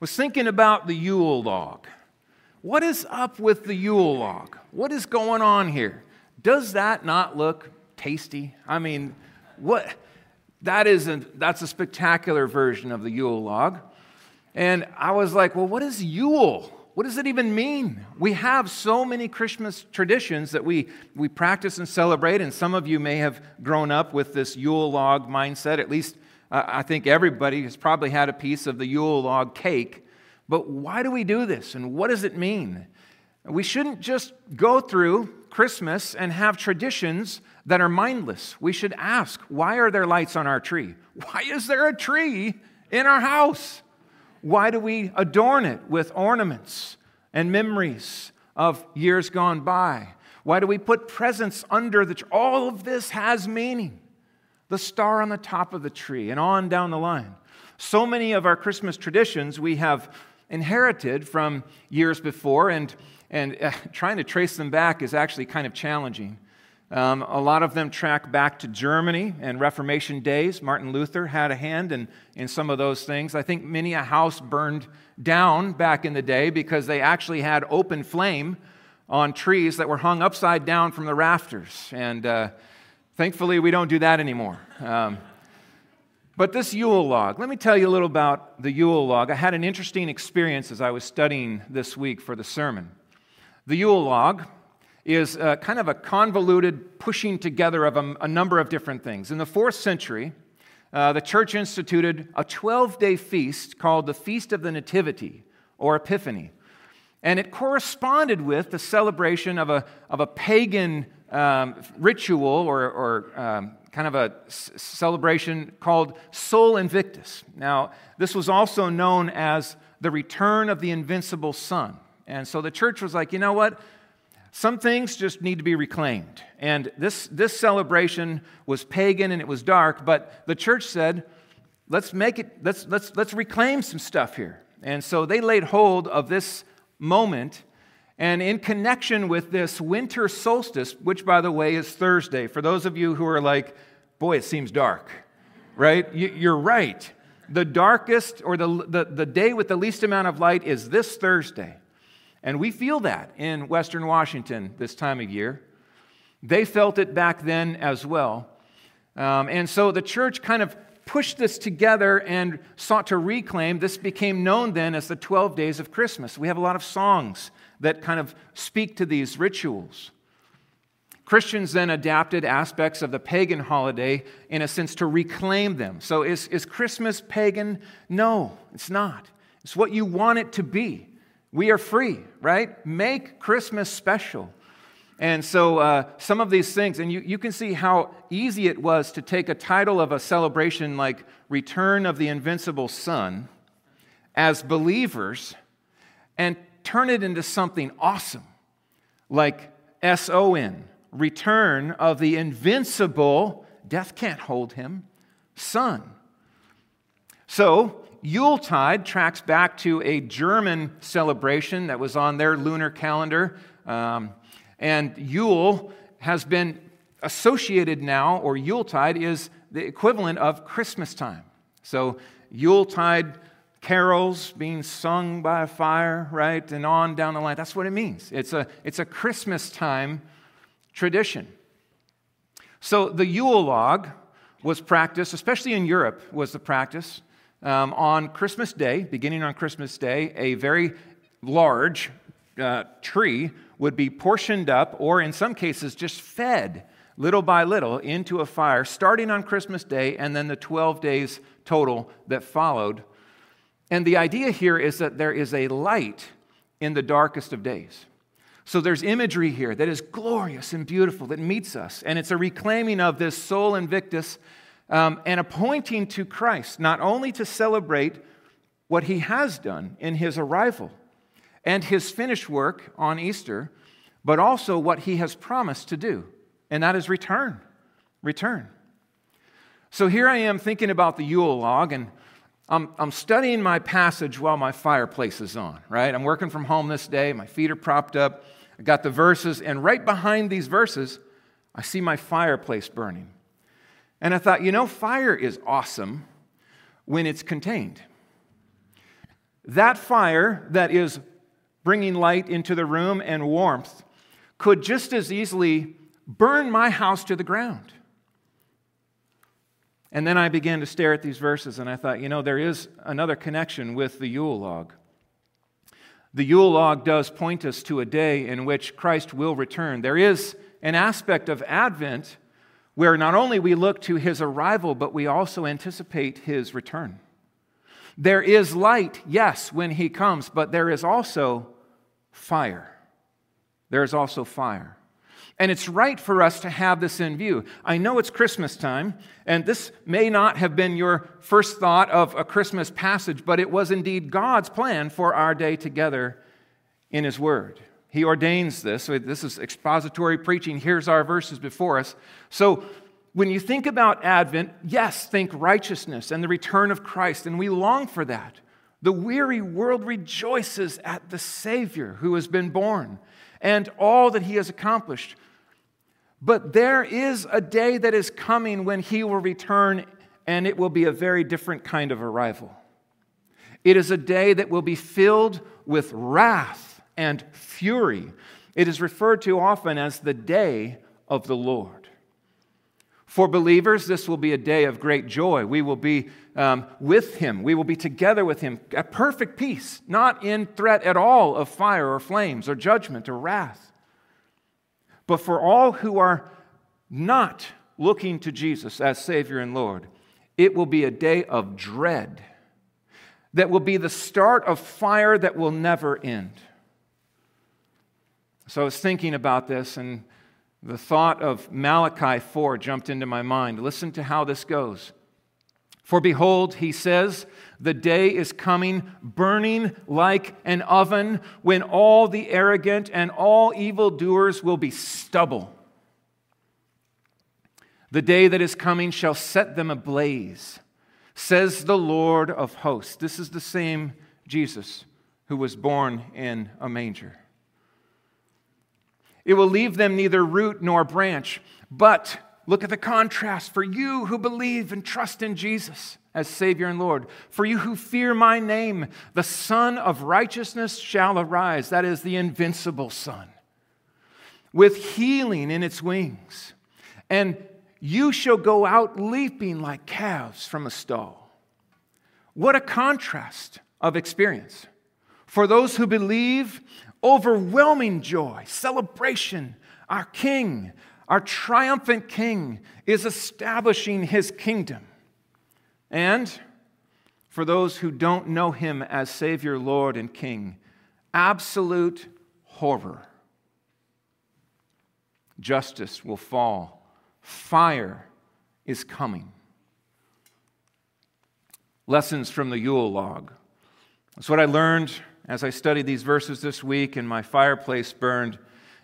was thinking about the Yule log. What is up with the Yule log? What is going on here? Does that not look tasty? I mean, what that is a, that's a spectacular version of the Yule log. And I was like, well, what is Yule? What does it even mean? We have so many Christmas traditions that we, we practice and celebrate, and some of you may have grown up with this Yule log mindset. At least I think everybody has probably had a piece of the Yule log cake. But why do we do this, and what does it mean? We shouldn't just go through Christmas and have traditions that are mindless. We should ask, why are there lights on our tree? Why is there a tree in our house? Why do we adorn it with ornaments and memories of years gone by? Why do we put presents under the tree? All of this has meaning. The star on the top of the tree, and on down the line. So many of our Christmas traditions we have inherited from years before, and, and uh, trying to trace them back is actually kind of challenging. Um, a lot of them track back to Germany and Reformation days. Martin Luther had a hand in, in some of those things. I think many a house burned down back in the day because they actually had open flame on trees that were hung upside down from the rafters. And uh, thankfully, we don't do that anymore. Um, but this Yule log, let me tell you a little about the Yule log. I had an interesting experience as I was studying this week for the sermon. The Yule log is uh, kind of a convoluted pushing together of a, a, number of different things. In the fourth century, uh, the church instituted a 12 day feast called the Feast of the Nativity or Epiphany. And it corresponded with the celebration of a, of a pagan um, ritual or, or um, kind of a celebration called Sol Invictus. Now, this was also known as the return of the invincible sun. And so the church was like, you know what? Some things just need to be reclaimed. And this, this celebration was pagan and it was dark, but the church said, let's make it, let's, let's, let's reclaim some stuff here. And so they laid hold of this moment. And in connection with this winter solstice, which by the way is Thursday, for those of you who are like, boy, it seems dark, right? You're right. The darkest or the, the, the day with the least amount of light is this Thursday. And we feel that in Western Washington this time of year. They felt it back then as well. Um, and so the church kind of pushed this together and sought to reclaim. This became known then as the 12 days of Christmas. We have a lot of songs that kind of speak to these rituals. Christians then adapted aspects of the pagan holiday in a sense to reclaim them. So is, is Christmas pagan? No, it's not. It's what you want it to be. We are free, right? Make Christmas special. And so, uh, some of these things, and you, you can see how easy it was to take a title of a celebration like Return of the Invincible Sun as believers and turn it into something awesome like S O N, Return of the Invincible, death can't hold him, Sun. So, Yuletide tracks back to a German celebration that was on their lunar calendar. Um, and Yule has been associated now, or Yuletide is the equivalent of Christmas time. So, Yuletide carols being sung by a fire, right? And on down the line. That's what it means. It's a, it's a Christmas time tradition. So, the Yule log was practiced, especially in Europe, was the practice um, on Christmas Day, beginning on Christmas Day, a very large uh, tree would be portioned up, or in some cases, just fed little by little into a fire, starting on Christmas Day and then the 12 days total that followed. And the idea here is that there is a light in the darkest of days. So there's imagery here that is glorious and beautiful that meets us. And it's a reclaiming of this Sol Invictus um, and a pointing to Christ, not only to celebrate what he has done in his arrival and his finished work on Easter, but also what he has promised to do, and that is return. Return. So here I am thinking about the Yule log, and I'm, I'm studying my passage while my fireplace is on, right? I'm working from home this day, my feet are propped up, I got the verses, and right behind these verses, I see my fireplace burning. And I thought, you know, fire is awesome when it's contained. that fire that is bringing light into the room and warmth could just as easily burn my house to the ground. And then I began to stare at these verses and I thought, you know, there is another connection with the Yule log. The Yule log does point us to a day in which Christ will return. There is an aspect of Advent where not only we look to his arrival, but we also anticipate his return. There is light, yes, when he comes, but there is also fire. There is also fire. And it's right for us to have this in view. I know it's Christmas time, and this may not have been your first thought of a Christmas passage, but it was indeed God's plan for our day together in His Word. He ordains this. This is expository preaching. Here's our verses before us. So, when you think about Advent, yes, think righteousness and the return of Christ, and we long for that. The weary world rejoices at the Savior who has been born and all that he has accomplished. But there is a day that is coming when he will return, and it will be a very different kind of arrival. It is a day that will be filled with wrath and fury. It is referred to often as the day of the Lord. For believers, this will be a day of great joy. We will be um, with Him, we will be together with Him at perfect peace, not in threat at all of fire or flames or judgment or wrath. But for all who are not looking to Jesus as Savior and Lord, it will be a day of dread that will be the start of fire that will never end. So I was thinking about this, and the thought of Malachi 4 jumped into my mind. Listen to how this goes. For behold, he says, the day is coming, burning like an oven, when all the arrogant and all evildoers will be stubble. The day that is coming shall set them ablaze, says the Lord of hosts. This is the same Jesus who was born in a manger. It will leave them neither root nor branch, but Look at the contrast for you who believe and trust in Jesus as Savior and Lord. For you who fear my name, the Sun of righteousness shall arise. That is the invincible Sun, with healing in its wings. And you shall go out leaping like calves from a stall. What a contrast of experience. For those who believe, overwhelming joy, celebration, our King our triumphant King is establishing his kingdom. And for those who don't know him as Savior, Lord, and King, absolute horror. Justice will fall, fire is coming. Lessons from the Yule log. That's what I learned as I studied these verses this week and my fireplace burned.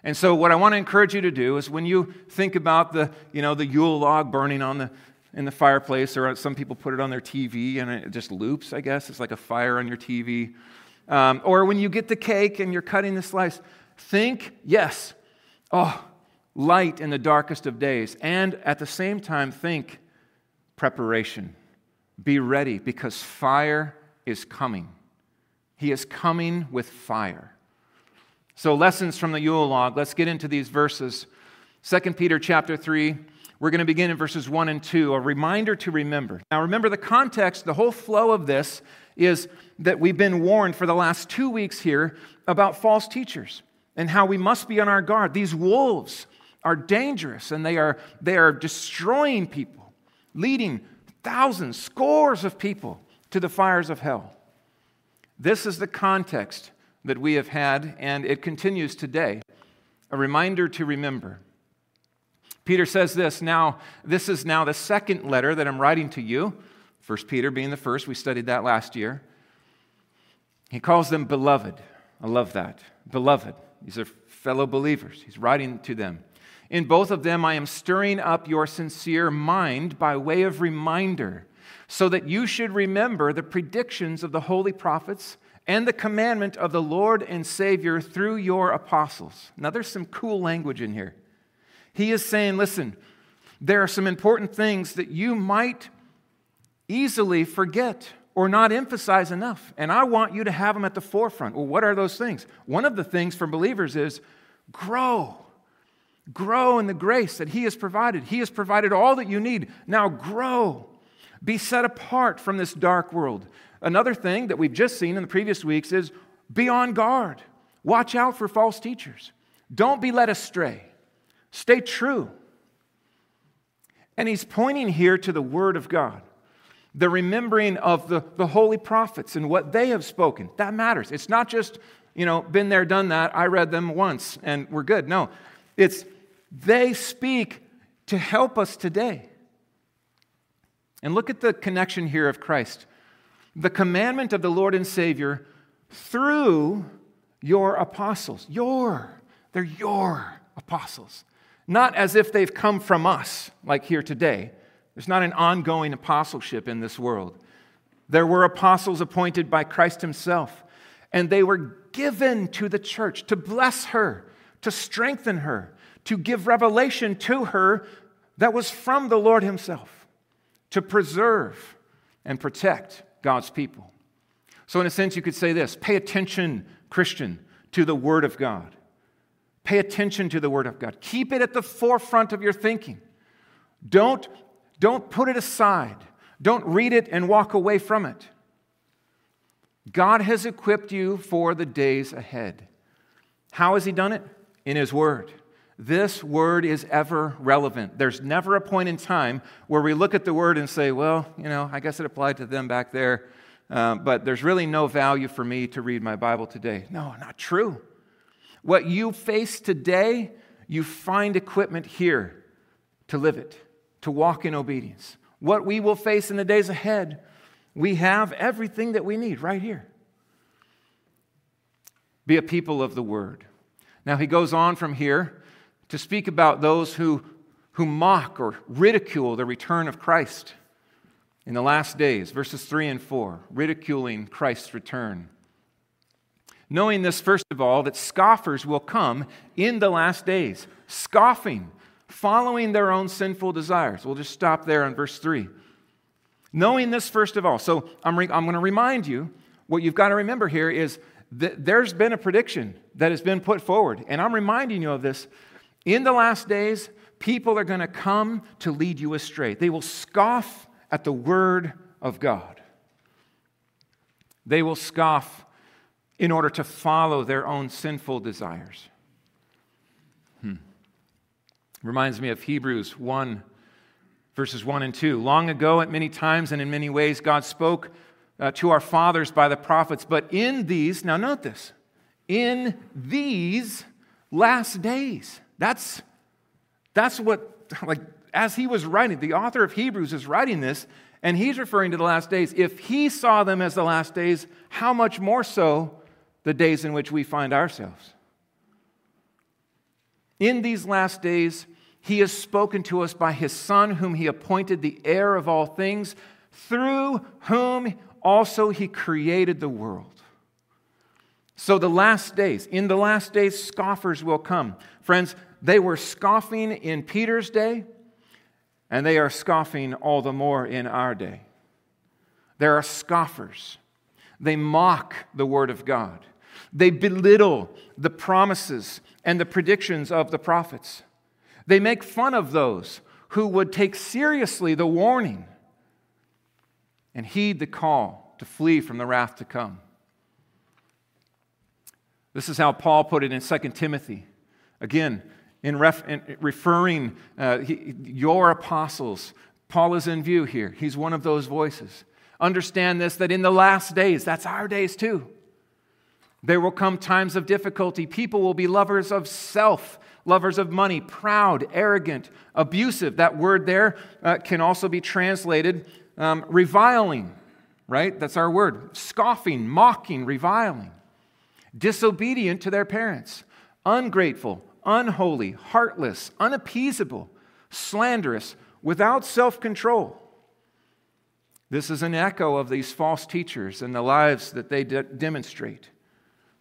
And so, what I want to encourage you to do is when you think about the, you know, the Yule log burning on the, in the fireplace, or some people put it on their TV and it just loops, I guess. It's like a fire on your TV. Um, or when you get the cake and you're cutting the slice, think, yes, oh, light in the darkest of days. And at the same time, think preparation. Be ready because fire is coming. He is coming with fire. So, lessons from the Yule log. Let's get into these verses. 2 Peter chapter 3. We're going to begin in verses 1 and 2, a reminder to remember. Now, remember the context, the whole flow of this is that we've been warned for the last two weeks here about false teachers and how we must be on our guard. These wolves are dangerous and they are, they are destroying people, leading thousands, scores of people to the fires of hell. This is the context that we have had, and it continues today. A reminder to remember. Peter says this now, this is now the second letter that I'm writing to you. First Peter being the first, we studied that last year. He calls them beloved. I love that. Beloved. These are fellow believers. He's writing to them. In both of them, I am stirring up your sincere mind by way of reminder, so that you should remember the predictions of the holy prophets and the commandment of the Lord and Savior through your apostles. Now, there's some cool language in here. He is saying, listen, there are some important things that you might easily forget or not emphasize enough. And I want you to have them at the forefront. Well, what are those things? One of the things for believers is grow. Grow in the grace that He has provided. He has provided all that you need. Now grow. Be set apart from this dark world. Another thing that we've just seen in the previous weeks is be on guard. Watch out for false teachers. Don't be led astray. Stay true. And he's pointing here to the Word of God, the remembering of the, the holy prophets and what they have spoken. That matters. It's not just, you know, been there, done that. I read them once and we're good. No, it's they speak to help us today. And look at the connection here of Christ. The commandment of the Lord and Savior through your apostles. Your, they're your apostles. Not as if they've come from us, like here today. There's not an ongoing apostleship in this world. There were apostles appointed by Christ Himself, and they were given to the church to bless her, to strengthen her, to give revelation to her that was from the Lord Himself, to preserve and protect God's people. So, in a sense, you could say this pay attention, Christian, to the Word of God. Pay attention to the Word of God. Keep it at the forefront of your thinking. Don't, don't put it aside. Don't read it and walk away from it. God has equipped you for the days ahead. How has He done it? In His Word. This word is ever relevant. There's never a point in time where we look at the word and say, well, you know, I guess it applied to them back there, uh, but there's really no value for me to read my Bible today. No, not true. What you face today, you find equipment here to live it, to walk in obedience. What we will face in the days ahead, we have everything that we need right here. Be a people of the word. Now, he goes on from here to speak about those who, who mock or ridicule the return of Christ in the last days, verses 3 and 4, ridiculing Christ's return. Knowing this, first of all, that scoffers will come in the last days, scoffing, following their own sinful desires. We'll just stop there on verse 3. Knowing this, first of all. So I'm, re- I'm going to remind you what you've got to remember here is that there's been a prediction that has been put forward. And I'm reminding you of this. In the last days, people are going to come to lead you astray. They will scoff at the word of God. They will scoff in order to follow their own sinful desires. Hmm. Reminds me of Hebrews 1, verses 1 and 2. Long ago, at many times and in many ways, God spoke uh, to our fathers by the prophets, but in these, now note this, in these last days. That's, that's what, like, as he was writing, the author of Hebrews is writing this, and he's referring to the last days. If he saw them as the last days, how much more so the days in which we find ourselves. In these last days, he has spoken to us by his Son, whom he appointed the heir of all things, through whom also he created the world. So, the last days, in the last days, scoffers will come. Friends, they were scoffing in Peter's day, and they are scoffing all the more in our day. There are scoffers. They mock the Word of God. They belittle the promises and the predictions of the prophets. They make fun of those who would take seriously the warning and heed the call to flee from the wrath to come. This is how Paul put it in 2 Timothy. Again, in, ref, in referring uh, he, your apostles, Paul is in view here. He's one of those voices. Understand this that in the last days, that's our days too there will come times of difficulty. People will be lovers of self, lovers of money, proud, arrogant, abusive. That word there uh, can also be translated um, reviling, right? That's our word. Scoffing, mocking, reviling. Disobedient to their parents, ungrateful, unholy, heartless, unappeasable, slanderous, without self control. This is an echo of these false teachers and the lives that they de- demonstrate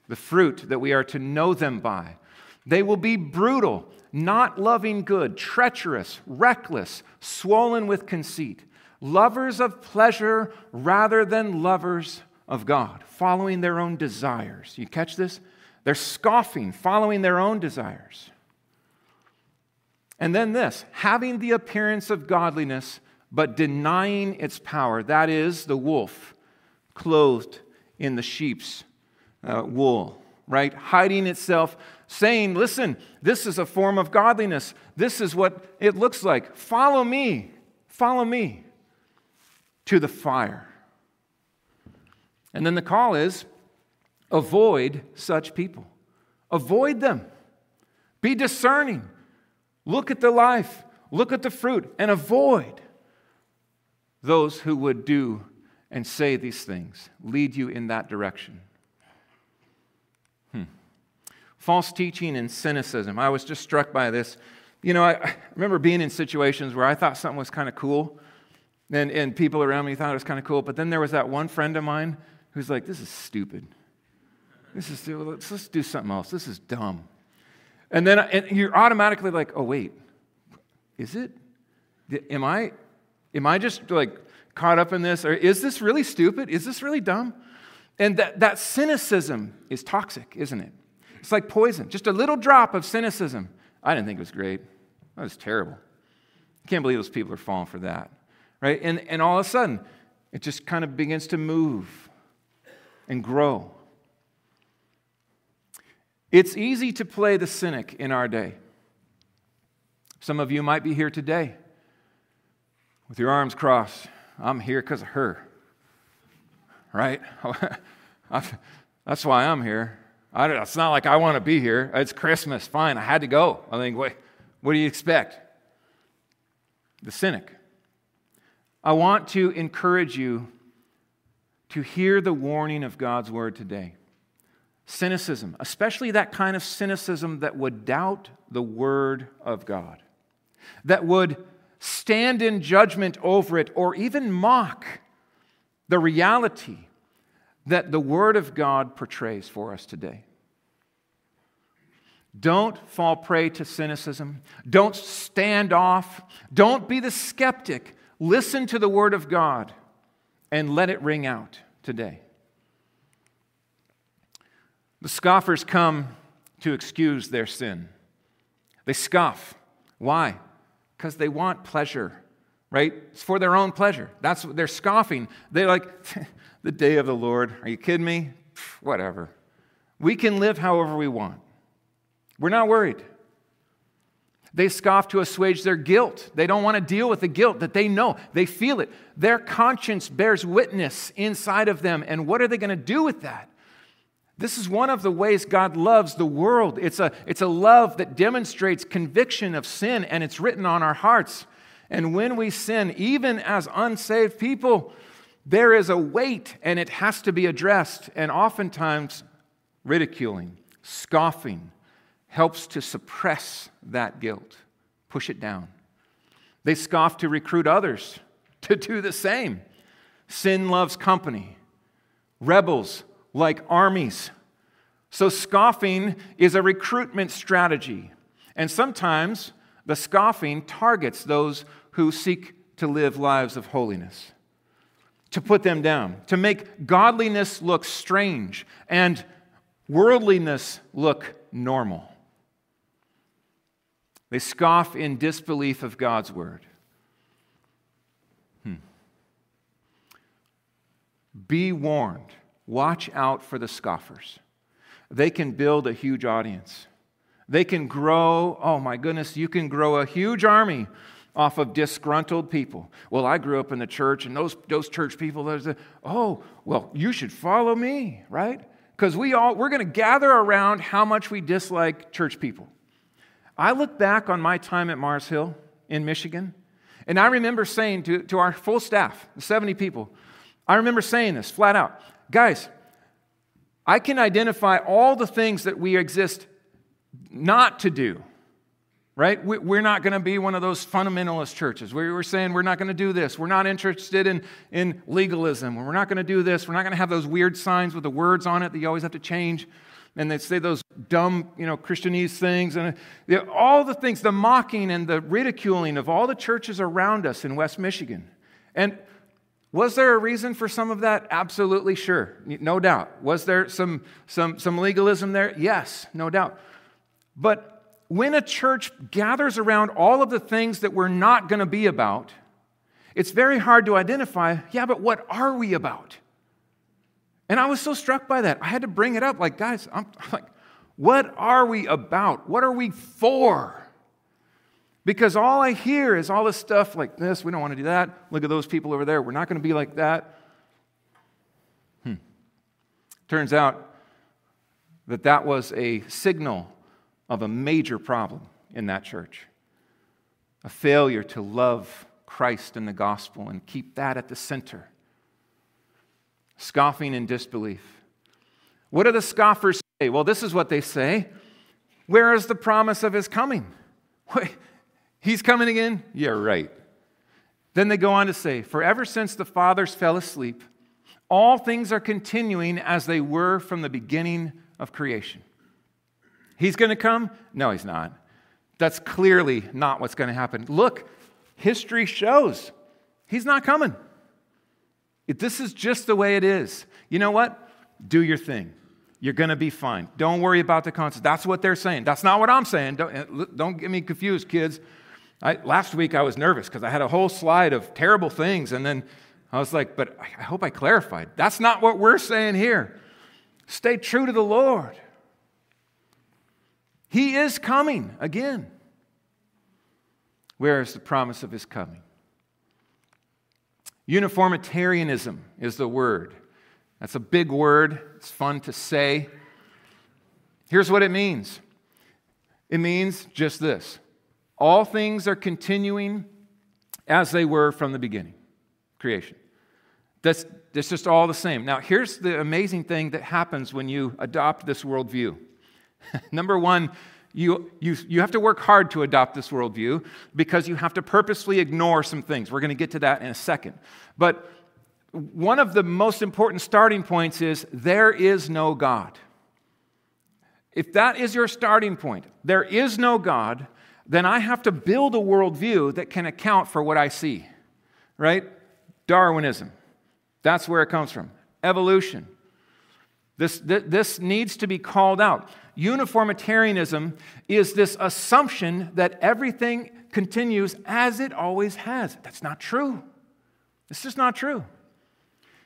the fruit that we are to know them by. They will be brutal, not loving good, treacherous, reckless, swollen with conceit, lovers of pleasure rather than lovers of God, following their own desires. You catch this? They're scoffing, following their own desires. And then this having the appearance of godliness, but denying its power. That is the wolf clothed in the sheep's uh, wool, right? Hiding itself, saying, Listen, this is a form of godliness. This is what it looks like. Follow me. Follow me to the fire. And then the call is avoid such people. Avoid them. Be discerning. Look at the life, look at the fruit, and avoid those who would do and say these things, lead you in that direction. Hmm. False teaching and cynicism. I was just struck by this. You know, I, I remember being in situations where I thought something was kind of cool, and, and people around me thought it was kind of cool, but then there was that one friend of mine who's like, This is stupid. This is, let's, let's do something else. This is dumb. And then and you're automatically like, oh, wait, is it? Am I, am I just like caught up in this? Or is this really stupid? Is this really dumb? And that, that cynicism is toxic, isn't it? It's like poison. Just a little drop of cynicism. I didn't think it was great. That was terrible. I can't believe those people are falling for that. Right? And, and all of a sudden, it just kind of begins to move and grow. It's easy to play the cynic in our day. Some of you might be here today with your arms crossed. I'm here because of her. Right? That's why I'm here. it's not like I want to be here. It's Christmas. Fine, I had to go. I think, what, what do you expect? The cynic. I want to encourage you to hear the warning of God's word today cynicism, especially that kind of cynicism that would doubt the Word of God, that would stand in judgment over it, or even mock the reality that the Word of God portrays for us today. Don't fall prey to cynicism. Don't stand off. Don't be the skeptic. Listen to the Word of God and let it ring out today. The scoffers come to excuse their sin. They scoff. Why? Because they want pleasure, right? It's for their own pleasure. That's what they're scoffing. They're like, the day of the Lord. Are you kidding me? Whatever. We can live however we want. We're not worried. They scoff to assuage their guilt. They don't want to deal with the guilt that they know. They feel it. Their conscience bears witness inside of them. And what are they going to do with that? This is one of the ways God loves the world. It's a, it's a love that demonstrates conviction of sin, and it's written on our hearts. And when we sin, even as unsaved people, there is a weight and it has to be addressed. And oftentimes, ridiculing, scoffing helps to suppress that guilt, push it down. They scoff to recruit others to do the same. Sin loves company. Rebels like armies. So, scoffing is a recruitment strategy. And sometimes the scoffing targets those who seek to live lives of holiness, to put them down, to make godliness look strange and worldliness look normal. They scoff in disbelief of God's word. Hmm. Be warned. Watch out for the scoffers. They can build a huge audience. They can grow, oh my goodness, you can grow a huge army off of disgruntled people. Well, I grew up in the church, and those, those church people, those, oh, well, you should follow me, right? Because we all, we're going to gather around how much we dislike church people. I look back on my time at Mars Hill in Michigan, and I remember saying to, to our full staff, 70 people, I remember saying this flat out Guys, I can identify all the things that we exist not to do, right? We're not going to be one of those fundamentalist churches where we're saying we're not going to do this. We're not interested in, in legalism. We're not going to do this. We're not going to have those weird signs with the words on it that you always have to change. And they say those dumb, you know, Christianese things. And all the things, the mocking and the ridiculing of all the churches around us in West Michigan. And was there a reason for some of that? Absolutely sure. No doubt. Was there some, some, some legalism there? Yes, no doubt. But when a church gathers around all of the things that we're not going to be about, it's very hard to identify, yeah, but what are we about? And I was so struck by that. I had to bring it up. Like, guys, I'm like, what are we about? What are we for? Because all I hear is all this stuff like this. We don't want to do that. Look at those people over there. We're not going to be like that. Hmm. Turns out that that was a signal of a major problem in that church a failure to love Christ and the gospel and keep that at the center. Scoffing and disbelief. What do the scoffers say? Well, this is what they say Where is the promise of his coming? Wait, he's coming again? Yeah, right. Then they go on to say, For ever since the fathers fell asleep, all things are continuing as they were from the beginning of creation. He's going to come? No, he's not. That's clearly not what's going to happen. Look, history shows he's not coming. This is just the way it is. You know what? Do your thing. You're going to be fine. Don't worry about the consequences. That's what they're saying. That's not what I'm saying. Don't, eh, don't get me confused, kids. I, last week I was nervous because I had a whole slide of terrible things, and then I was like, but I hope I clarified. That's not what we're saying here. Stay true to the Lord. He is coming again. Where is the promise of his coming? Uniformitarianism is the word. That's a big word, it's fun to say. Here's what it means it means just this all things are continuing as they were from the beginning, creation. That's, that's just all the same. Now, here's the amazing thing that happens when you adopt this worldview. Number one, you, you, you have to work hard to adopt this worldview because you have to purposely ignore some things. We're going to get to that in a second. But one of the most important starting points is there is no God. If that is your starting point, there is no God, then I have to build a worldview that can account for what I see, right? Darwinism, that's where it comes from. Evolution. This, this needs to be called out. Uniformitarianism is this assumption that everything continues as it always has. That's not true. It's just not true.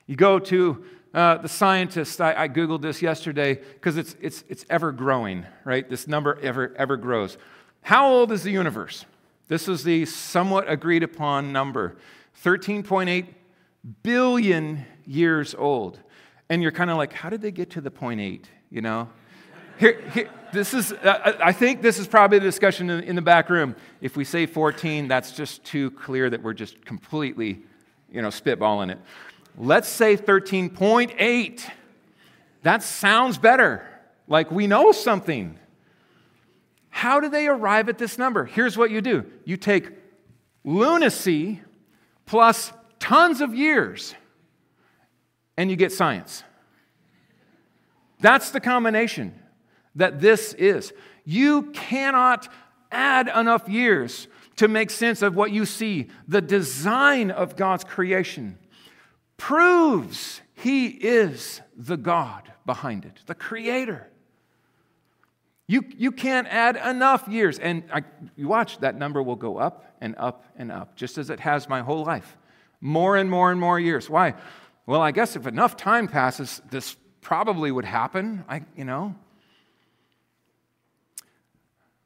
You go to uh, the scientists, I, I, Googled this yesterday because it's, it's, it's ever growing, right? This number ever, ever grows. How old is the universe? This is the somewhat agreed upon number 13.8 billion years old. And you're kind of like, how did they get to the point eight? You know? Here, here, this is, uh, I think this is probably the discussion in, in, the back room. If we say 14, that's just too clear that we're just completely, you know, spitballing it. Let's say 13.8. That sounds better, like we know something. How do they arrive at this number? Here's what you do you take lunacy plus tons of years, and you get science. That's the combination that this is. You cannot add enough years to make sense of what you see. The design of God's creation proves He is the God behind it, the Creator. You, you can't add enough years. And I, you watch, that number will go up and up and up, just as it has my whole life. More and more and more years. Why? Well, I guess if enough time passes, this probably would happen. I, you know,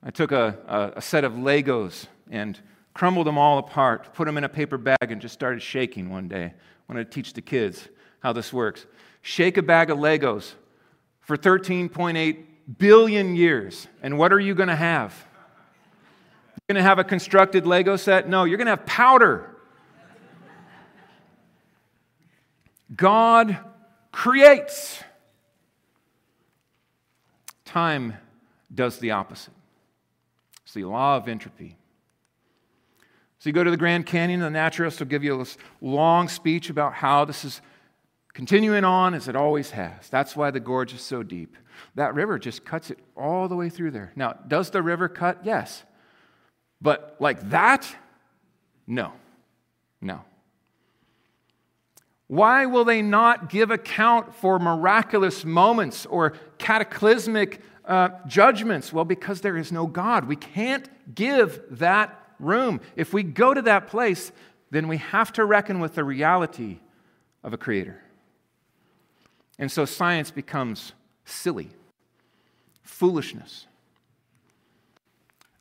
I took a, a, a set of Legos and crumbled them all apart, put them in a paper bag, and just started shaking one day. I wanted to teach the kids how this works. Shake a bag of Legos for 13.8 billion years, and what are you going to have? You're going to have a constructed Lego set? No, you're going to have powder. God creates. Time does the opposite. It's the law of entropy. So you go to the Grand Canyon, the naturalist will give you this long speech about how this is continuing on as it always has. That's why the gorge is so deep. That river just cuts it all the way through there. Now, does the river cut? Yes. But like that? No. No. Why will they not give account for miraculous moments or cataclysmic uh, judgments? Well, because there is no God. We can't give that room. If we go to that place, then we have to reckon with the reality of a creator. And so science becomes silly, foolishness.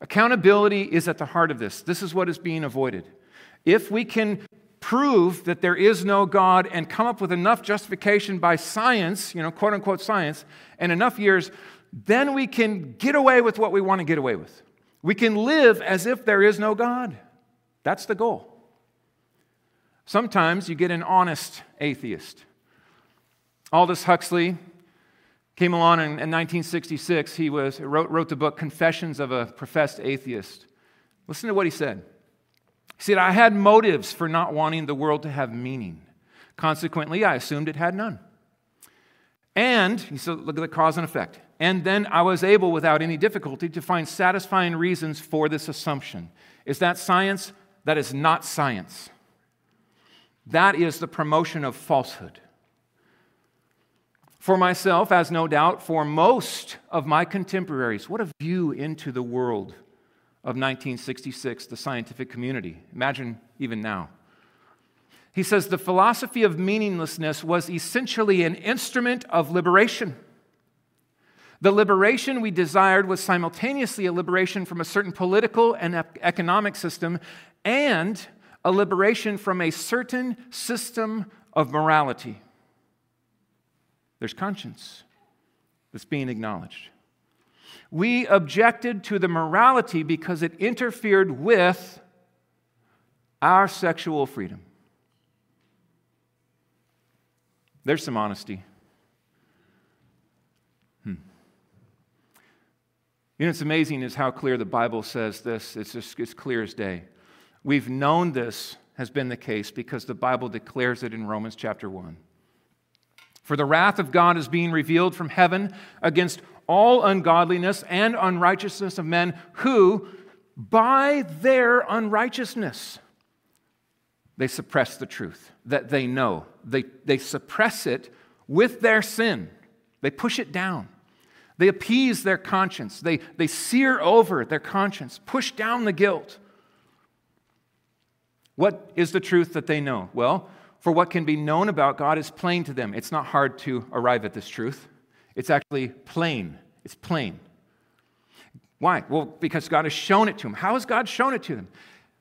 Accountability is at the heart of this. This is what is being avoided. If we can prove that there is no God and come up with enough justification by science, you know, quote unquote science, and enough years, then we can get away with what we want to get away with. We can live as if there is no God. That's the goal. Sometimes you get an honest atheist. Aldous Huxley came along in, in 1966. He was, wrote, wrote the book Confessions of a Professed Atheist. Listen to what he said. He said, I had motives for not wanting the world to have meaning. Consequently, I assumed it had none. And, he said, look at the cause and effect. And then I was able, without any difficulty, to find satisfying reasons for this assumption. Is that science? That is not science. That is the promotion of falsehood. For myself, as no doubt for most of my contemporaries, what a view into the world of 1966, the scientific community. Imagine even now. He says the philosophy of meaninglessness was essentially an instrument of liberation. The liberation we desired was simultaneously a liberation from a certain political and economic system and a liberation from a certain system of morality. There's conscience that's being acknowledged. We objected to the morality because it interfered with our sexual freedom. There's some honesty. Hmm. You know, it's amazing is how clear the Bible says this. It's just as clear as day. We've known this has been the case because the Bible declares it in Romans chapter 1. For the wrath of God is being revealed from heaven against all ungodliness and unrighteousness of men who, by their unrighteousness, they suppress the truth that they know. They, they suppress it with their sin, they push it down. They appease their conscience. They, they sear over their conscience, push down the guilt. What is the truth that they know? Well, for what can be known about God is plain to them. It's not hard to arrive at this truth. It's actually plain. It's plain. Why? Well, because God has shown it to them. How has God shown it to them?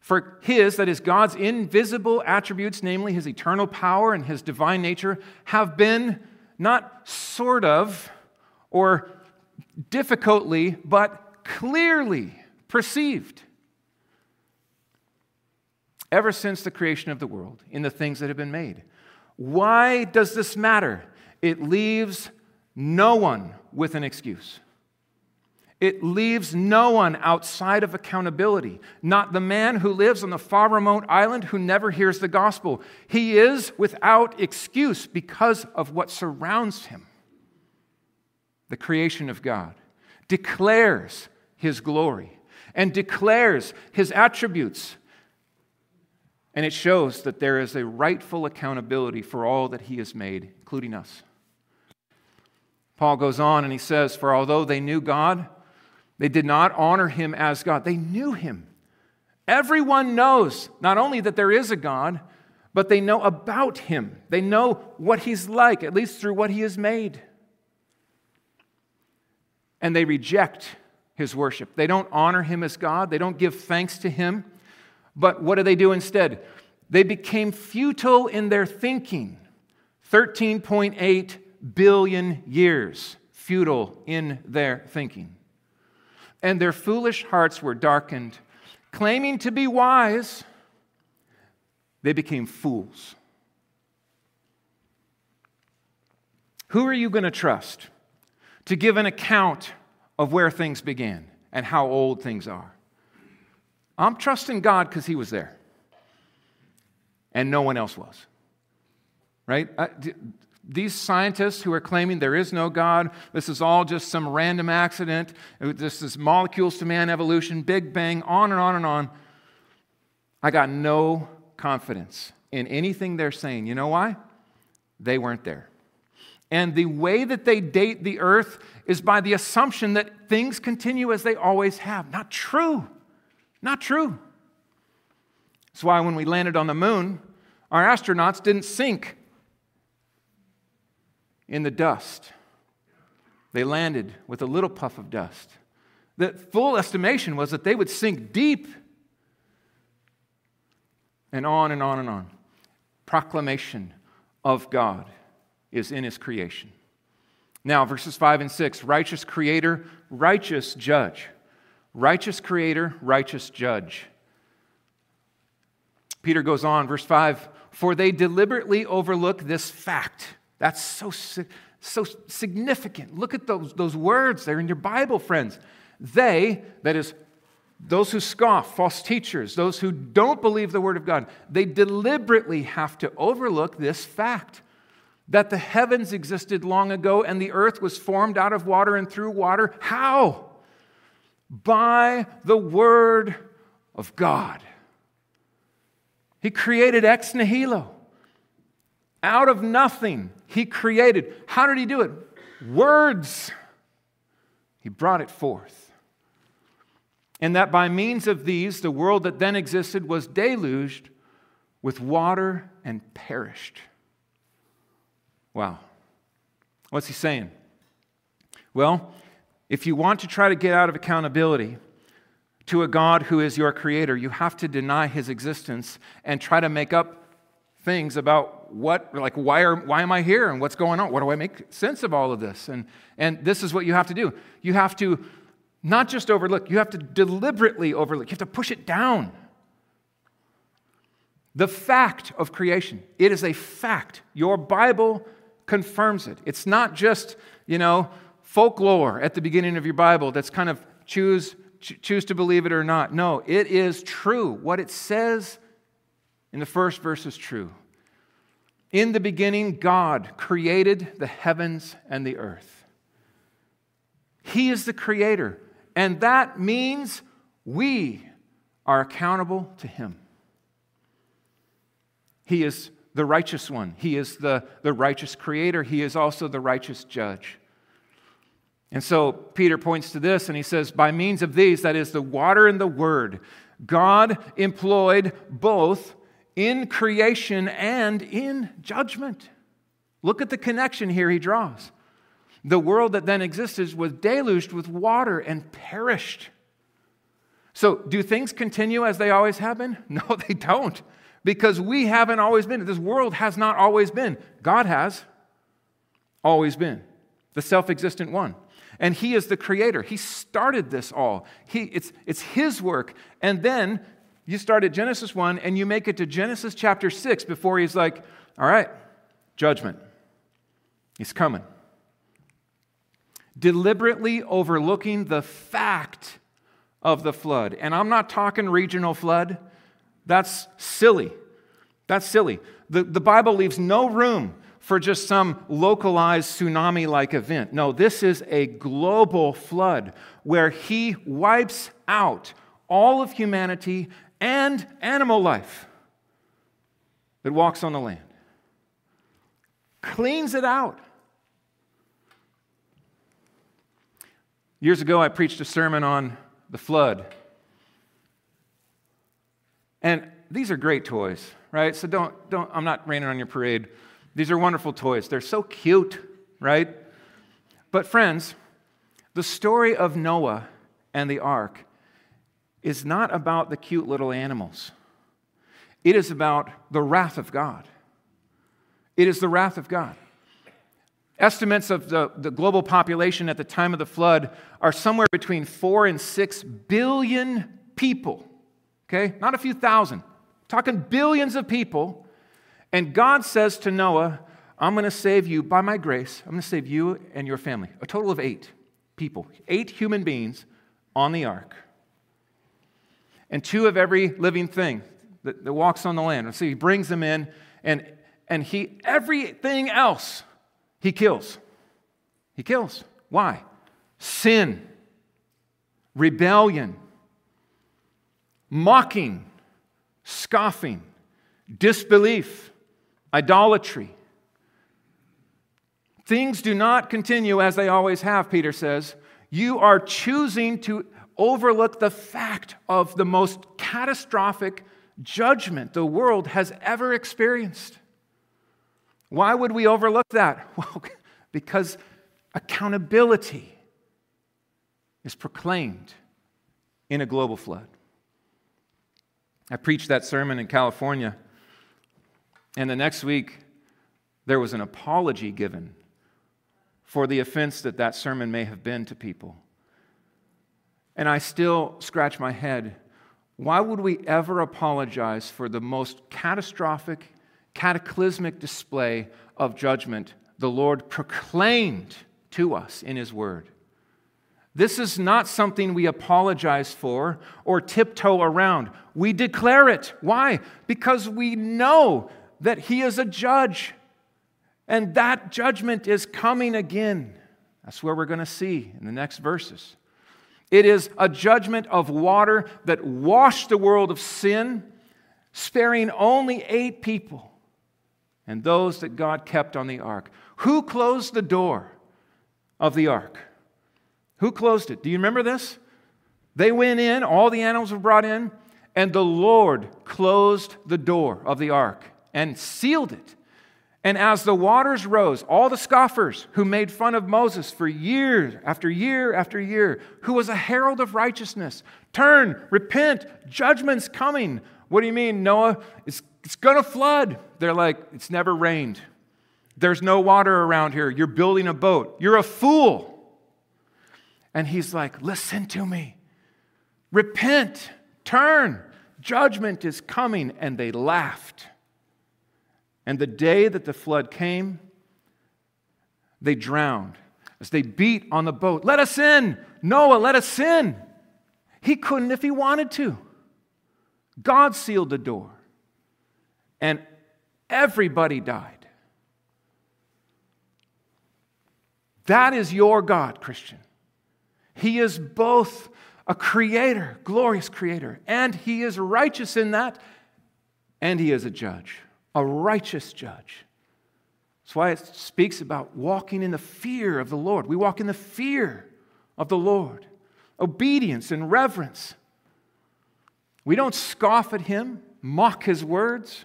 For his, that is God's invisible attributes, namely his eternal power and his divine nature, have been not sort of or difficultly, but clearly perceived ever since the creation of the world in the things that have been made. Why does this matter? It leaves no one with an excuse. It leaves no one outside of accountability. Not the man who lives on the far remote island who never hears the gospel. He is without excuse because of what surrounds him. The creation of God declares his glory and declares his attributes and it shows that there is a rightful accountability for all that he has made, including us. Paul goes on and he says, For although they knew God, they did not honor him as God. They knew him. Everyone knows not only that there is a God, but they know about him. They know what he's like, at least through what he has made. And they reject his worship. They don't honor him as God, they don't give thanks to him. But what do they do instead? They became futile in their thinking. 13.8 billion years futile in their thinking. And their foolish hearts were darkened. Claiming to be wise, they became fools. Who are you going to trust to give an account of where things began and how old things are? I'm trusting God because He was there, and no one else was. Right? I, these scientists who are claiming there is no God, this is all just some random accident, this is molecules to man evolution, Big Bang, on and on and on. I got no confidence in anything they're saying. You know why? They weren't there. And the way that they date the earth is by the assumption that things continue as they always have. Not true. Not true. That's why when we landed on the moon, our astronauts didn't sink in the dust. They landed with a little puff of dust. The full estimation was that they would sink deep and on and on and on. Proclamation of God is in his creation. Now, verses 5 and 6 righteous creator, righteous judge. Righteous creator, righteous judge. Peter goes on, verse 5 For they deliberately overlook this fact. That's so, so significant. Look at those, those words, they're in your Bible, friends. They, that is, those who scoff, false teachers, those who don't believe the Word of God, they deliberately have to overlook this fact that the heavens existed long ago and the earth was formed out of water and through water. How? By the Word of God. He created ex nihilo. Out of nothing, He created. How did He do it? Words. He brought it forth and that by means of these, the world that then existed was deluged with water and perished. Wow. What's he saying? Well, if you want to try to get out of accountability to a God who is your creator, you have to deny his existence and try to make up things about what, like, why, are, why am I here and what's going on? What do I make sense of all of this? And, and this is what you have to do. You have to not just overlook, you have to deliberately overlook, you have to push it down. The fact of creation, it is a fact. Your Bible confirms it. It's not just, you know, folklore at the beginning of your Bible that's kind of choose, choose to believe it or not. No, it is true. What it says in the first verse is true. In the beginning, God created the heavens and the earth. He is the creator. And that means we are accountable to Him. He is the righteous one, He is the, the righteous creator, He is also the righteous judge. And so Peter points to this and he says, By means of these, that is the water and the word, God employed both in creation and in judgment. Look at the connection here he draws. The world that then existed was deluged with water and perished. So, do things continue as they always have been? No, they don't, because we haven't always been. This world has not always been. God has always been, the self existent one. And He is the creator. He started this all. He, it's, it's His work. And then you start at Genesis 1 and you make it to Genesis chapter 6 before He's like, all right, judgment. He's coming deliberately overlooking the fact of the flood. And I'm not talking regional flood, that's silly. That's silly. The, the Bible leaves no room for just some localized tsunami like event. No, this is a global flood where He wipes out all of humanity and animal life that walks on the land, cleans it out. Years ago, I preached a sermon on the flood. And these are great toys, right? So don't, don't, I'm not raining on your parade. These are wonderful toys. They're so cute, right? But, friends, the story of Noah and the ark is not about the cute little animals, it is about the wrath of God. It is the wrath of God. Estimates of the, the global population at the time of the flood are somewhere between four and six billion people. Okay? Not a few thousand. talking billions of people. And God says to Noah, I'm going to save you by my grace. I'm going to save you and your family. A total of eight people, eight human beings on the ark. And two of every living thing that, that walks on the land. And so he brings them in, and, and he, everything else he kills. He kills. Why? Sin, rebellion, mocking, scoffing, disbelief, idolatry, Things do not continue as they always have, Peter says. You are choosing to overlook the fact of the most catastrophic judgment the world has ever experienced. Why would we overlook that? Well, because accountability is proclaimed in a global flood. I preached that sermon in California, and the next week there was an apology given for the offense that that sermon may have been to people. And I still scratch my head. Why would we ever apologize for the most catastrophic, cataclysmic display of judgment the Lord proclaimed to us in His Word? This is not something we apologize for or tiptoe around. We declare it. Why? Because we know that He is a judge and that judgment is coming again. That's where we're going to see in the next verses. It is a judgment of water that washed the world of sin, sparing only eight people and those that God kept on the ark. Who closed the door of the ark? Who closed it? Do you remember this? They went in, all the animals were brought in, and the Lord closed the door of the ark and sealed it. And as the waters rose, all the scoffers who made fun of Moses for year after year after year, who was a herald of righteousness, turn, repent, judgment's coming. What do you mean, Noah? It's, it's going to flood. They're like, it's never rained. There's no water around here. You're building a boat. You're a fool. And he's like, Listen to me. Repent. Turn. Judgment is coming. And they laughed. And the day that the flood came, they drowned as they beat on the boat. Let us in. Noah, let us in. He couldn't if he wanted to. God sealed the door. And everybody died. That is your God, Christian. He is both a creator, glorious creator, and he is righteous in that, and he is a judge, a righteous judge. That's why it speaks about walking in the fear of the Lord. We walk in the fear of the Lord, obedience and reverence. We don't scoff at him, mock his words,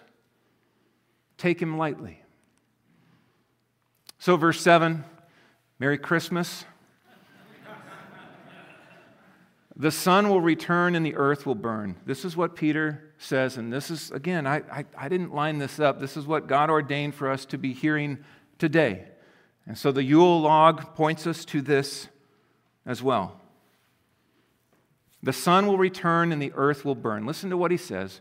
take him lightly. So, verse 7 Merry Christmas. The sun will return and the earth will burn. This is what Peter says, and this is, again, I, I, I, didn't line this up. This is what God ordained for us to be hearing today. And so the Yule log points us to this as well. The sun will return and the earth will burn. Listen to what he says.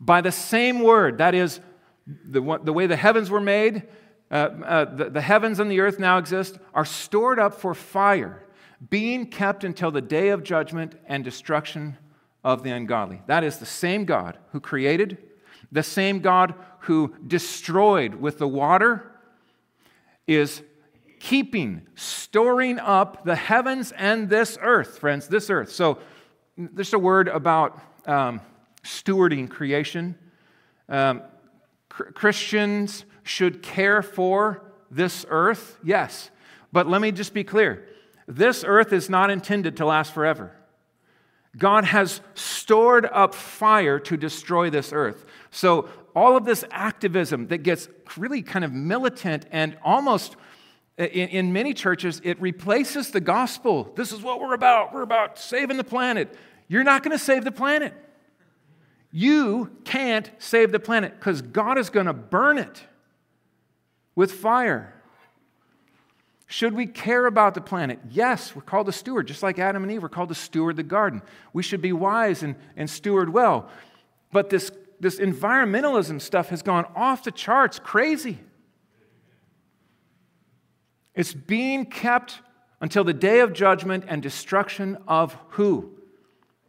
By the same word, that is, the, the way the heavens were made, uh, uh, the, the heavens and the earth now exist, are stored up for fire being kept until the day of judgment and destruction of the ungodly. That is the same God who created, the same God who destroyed with the water, is keeping, storing up the heavens and this earth, friends, this earth. So, there's a word about um, stewarding creation. Um, Christians should care for this earth, yes. But let me just be clear this earth is not intended to last forever. God has stored up fire to destroy this earth. So, all of this activism that gets really kind of militant and almost in, many churches, it replaces the gospel. This is what we're about. We're about saving the planet. You're not going to save the planet. You can't save the planet because God is going to burn it with fire. Should we care about the planet? Yes, we're called to steward. Just like Adam and Eve, we're called to steward the garden. We should be wise and, and steward well. But this, this environmentalism stuff has gone off the charts crazy. It's being kept until the day of judgment and destruction of who?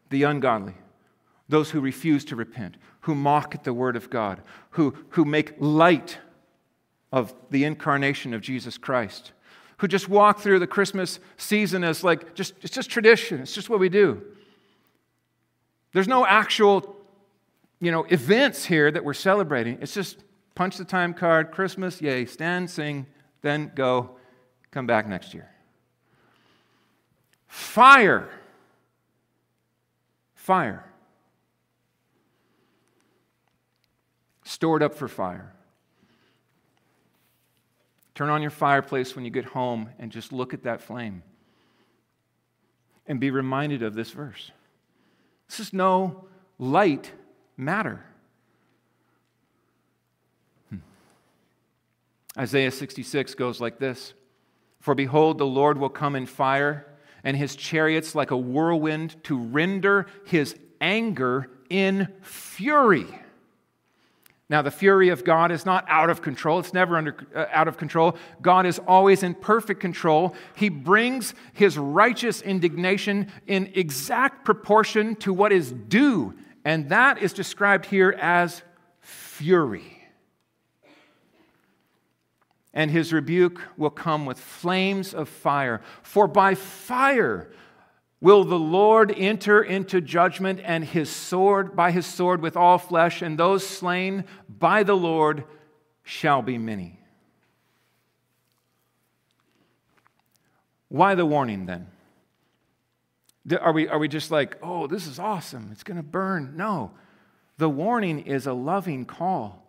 The ungodly. Those who refuse to repent, who mock at the word of God, who, who make light of the incarnation of Jesus Christ who just walk through the Christmas season as like just it's just tradition. It's just what we do. There's no actual, you know, events here that we're celebrating. It's just punch the time card, Christmas, yay, stand, sing, then go, come back next year. Fire. Fire. Stored up for fire. Turn on your fireplace when you get home and just look at that flame and be reminded of this verse. This is no light matter. Hmm. Isaiah 66 goes like this For behold, the Lord will come in fire, and his chariots like a whirlwind to render his anger in fury. Now, the fury of God is not out of control. It's never under, uh, out of control. God is always in perfect control. He brings his righteous indignation in exact proportion to what is due, and that is described here as fury. And his rebuke will come with flames of fire. For by fire Will the Lord enter into judgment and his sword by his sword with all flesh, and those slain by the Lord shall be many? Why the warning then? Are we, are we just like, oh, this is awesome, it's going to burn? No. The warning is a loving call.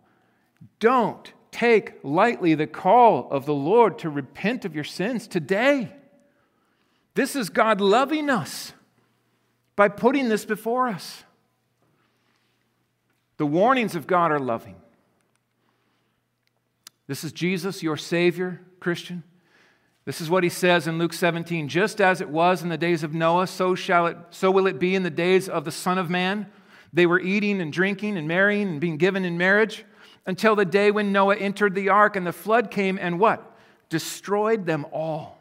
Don't take lightly the call of the Lord to repent of your sins today. This is God loving us by putting this before us. The warnings of God are loving. This is Jesus, your Savior, Christian. This is what he says in Luke 17 Just as it was in the days of Noah, so, shall it, so will it be in the days of the Son of Man. They were eating and drinking and marrying and being given in marriage until the day when Noah entered the ark and the flood came and what? Destroyed them all.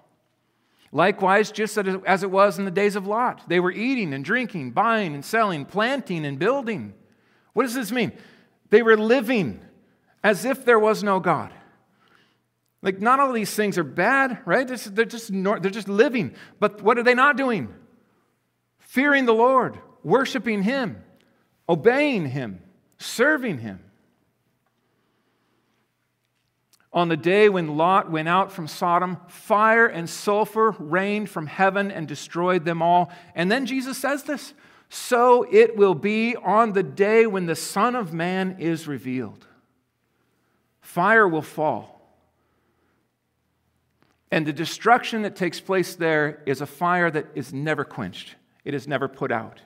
Likewise, just as it was in the days of Lot, they were eating and drinking, buying and selling, planting and building. What does this mean? They were living as if there was no God. Like, not all these things are bad, right? They're just, they're just living. But what are they not doing? Fearing the Lord, worshiping Him, obeying Him, serving Him. On the day when Lot went out from Sodom, fire and sulfur rained from heaven and destroyed them all. And then Jesus says this So it will be on the day when the Son of Man is revealed. Fire will fall. And the destruction that takes place there is a fire that is never quenched, it is never put out.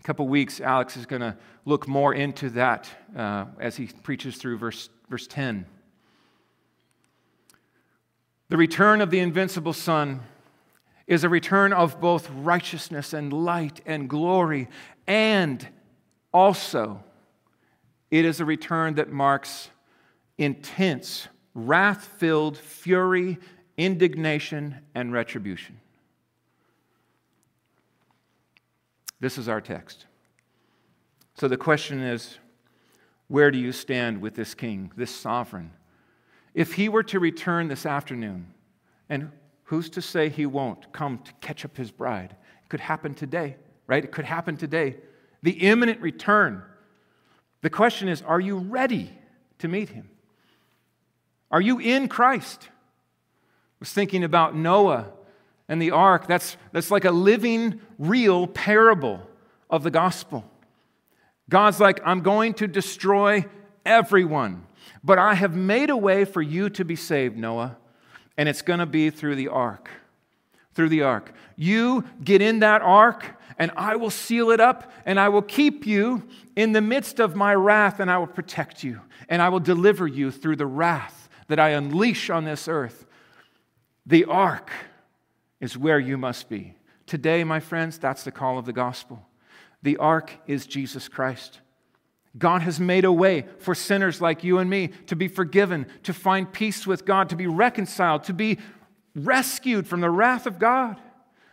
A couple weeks, Alex is going to look more into that uh, as he preaches through verse verse 10. The return of the invincible Son is a return of both righteousness and light and glory, and also it is a return that marks intense, wrath filled fury, indignation, and retribution. This is our text. So the question is where do you stand with this king, this sovereign? If he were to return this afternoon, and who's to say he won't come to catch up his bride? It could happen today, right? It could happen today. The imminent return. The question is are you ready to meet him? Are you in Christ? I was thinking about Noah and the ark. That's, that's like a living, real parable of the gospel. God's like, I'm going to destroy everyone, but I have made a way for you to be saved, Noah, and it's going to be through the ark. Through the ark. You get in that ark, and I will seal it up, and I will keep you in the midst of my wrath, and I will protect you, and I will deliver you through the wrath that I unleash on this earth. The ark is where you must be. Today, my friends, that's the call of the gospel. The ark is Jesus Christ. God has made a way for sinners like you and me to be forgiven, to find peace with God, to be reconciled, to be rescued from the wrath of God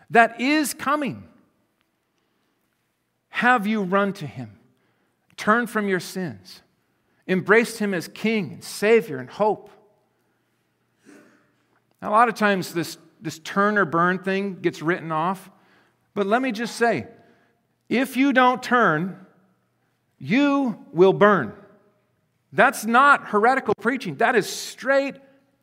that is coming. Have you run to Him? Turn from your sins, embraced Him as King and Savior and hope. Now, a lot of times this, this turn or burn thing gets written off, but let me just say, if you don't turn, you will burn. That's not heretical preaching. That is straight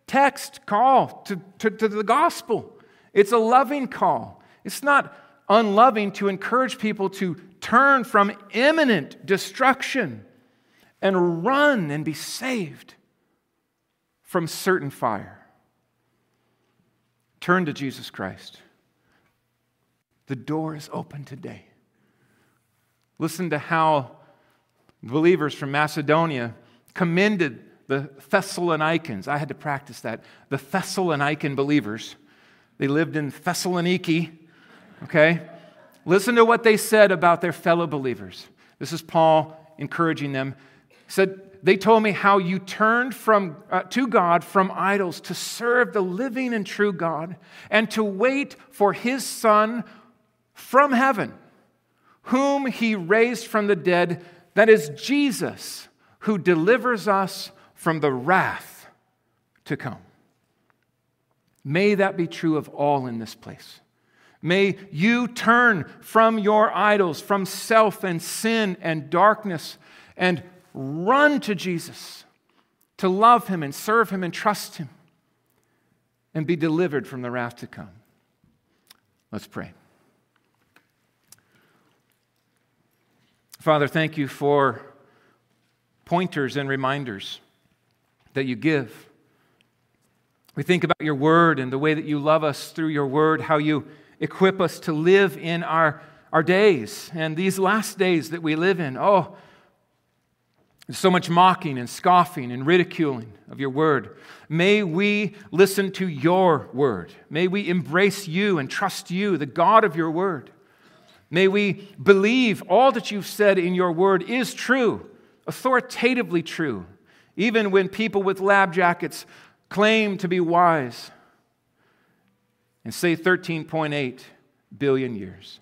text call to, to, to the gospel. It's a loving call. It's not unloving to encourage people to turn from imminent destruction and run and be saved from certain fire. Turn to Jesus Christ. The door is open today. Listen to how believers from Macedonia commended the Thessalonians. I had to practice that. The Thessalonican believers. They lived in Thessaloniki, okay? Listen to what they said about their fellow believers. This is Paul encouraging them. He said, They told me how you turned from, uh, to God from idols to serve the living and true God and to wait for his Son from heaven, whom he raised from the dead. That is Jesus, who delivers us from the wrath to come. May that be true of all in this place. May you turn from your idols, from self and sin and darkness, and run to Jesus to love him and serve him and trust him and be delivered from the wrath to come. Let's pray. Father, thank you for pointers and reminders that you give. We think about your word and the way that you love us through your word, how you equip us to live in our, our days and these last days that we live in. Oh, there's so much mocking and scoffing and ridiculing of your word. May we listen to your word. May we embrace you and trust you, the God of your word. May we believe all that you've said in your word is true, authoritatively true, even when people with lab jackets claim to be wise and say 13.8 billion years.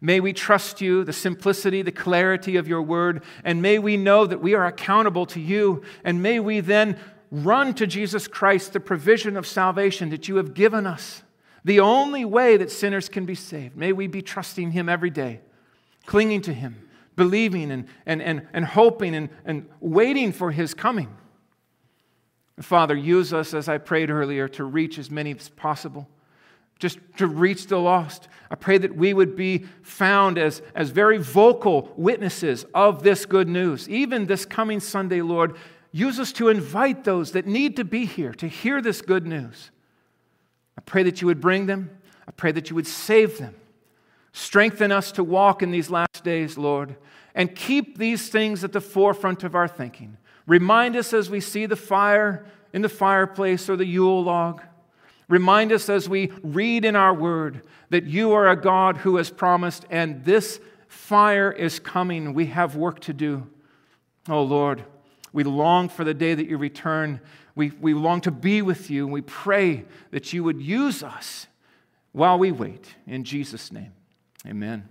May we trust you, the simplicity, the clarity of your word, and may we know that we are accountable to you, and may we then run to Jesus Christ, the provision of salvation that you have given us, the only way that sinners can be saved. May we be trusting him every day, clinging to him believing and, and, and, and hoping and, and waiting for his coming. Father, use us, as I prayed earlier, to reach as many as possible, just to reach the lost. I pray that we would be found as, as very vocal witnesses of this good news. Even this coming Sunday, Lord, use us to invite those that need to be here to hear this good news. I pray that you would bring them, I pray that you would save them. Strengthen us to walk in these last days, Lord, and keep these things at the forefront of our thinking. Remind us as we see the fire in the fireplace or the Yule log. Remind us as we read in our word that you are a God who has promised, and this fire is coming. We have work to do. Oh Lord, we long for the day that you return. We, we long to be with you, and we pray that you would use us while we wait. In Jesus' name. Amen.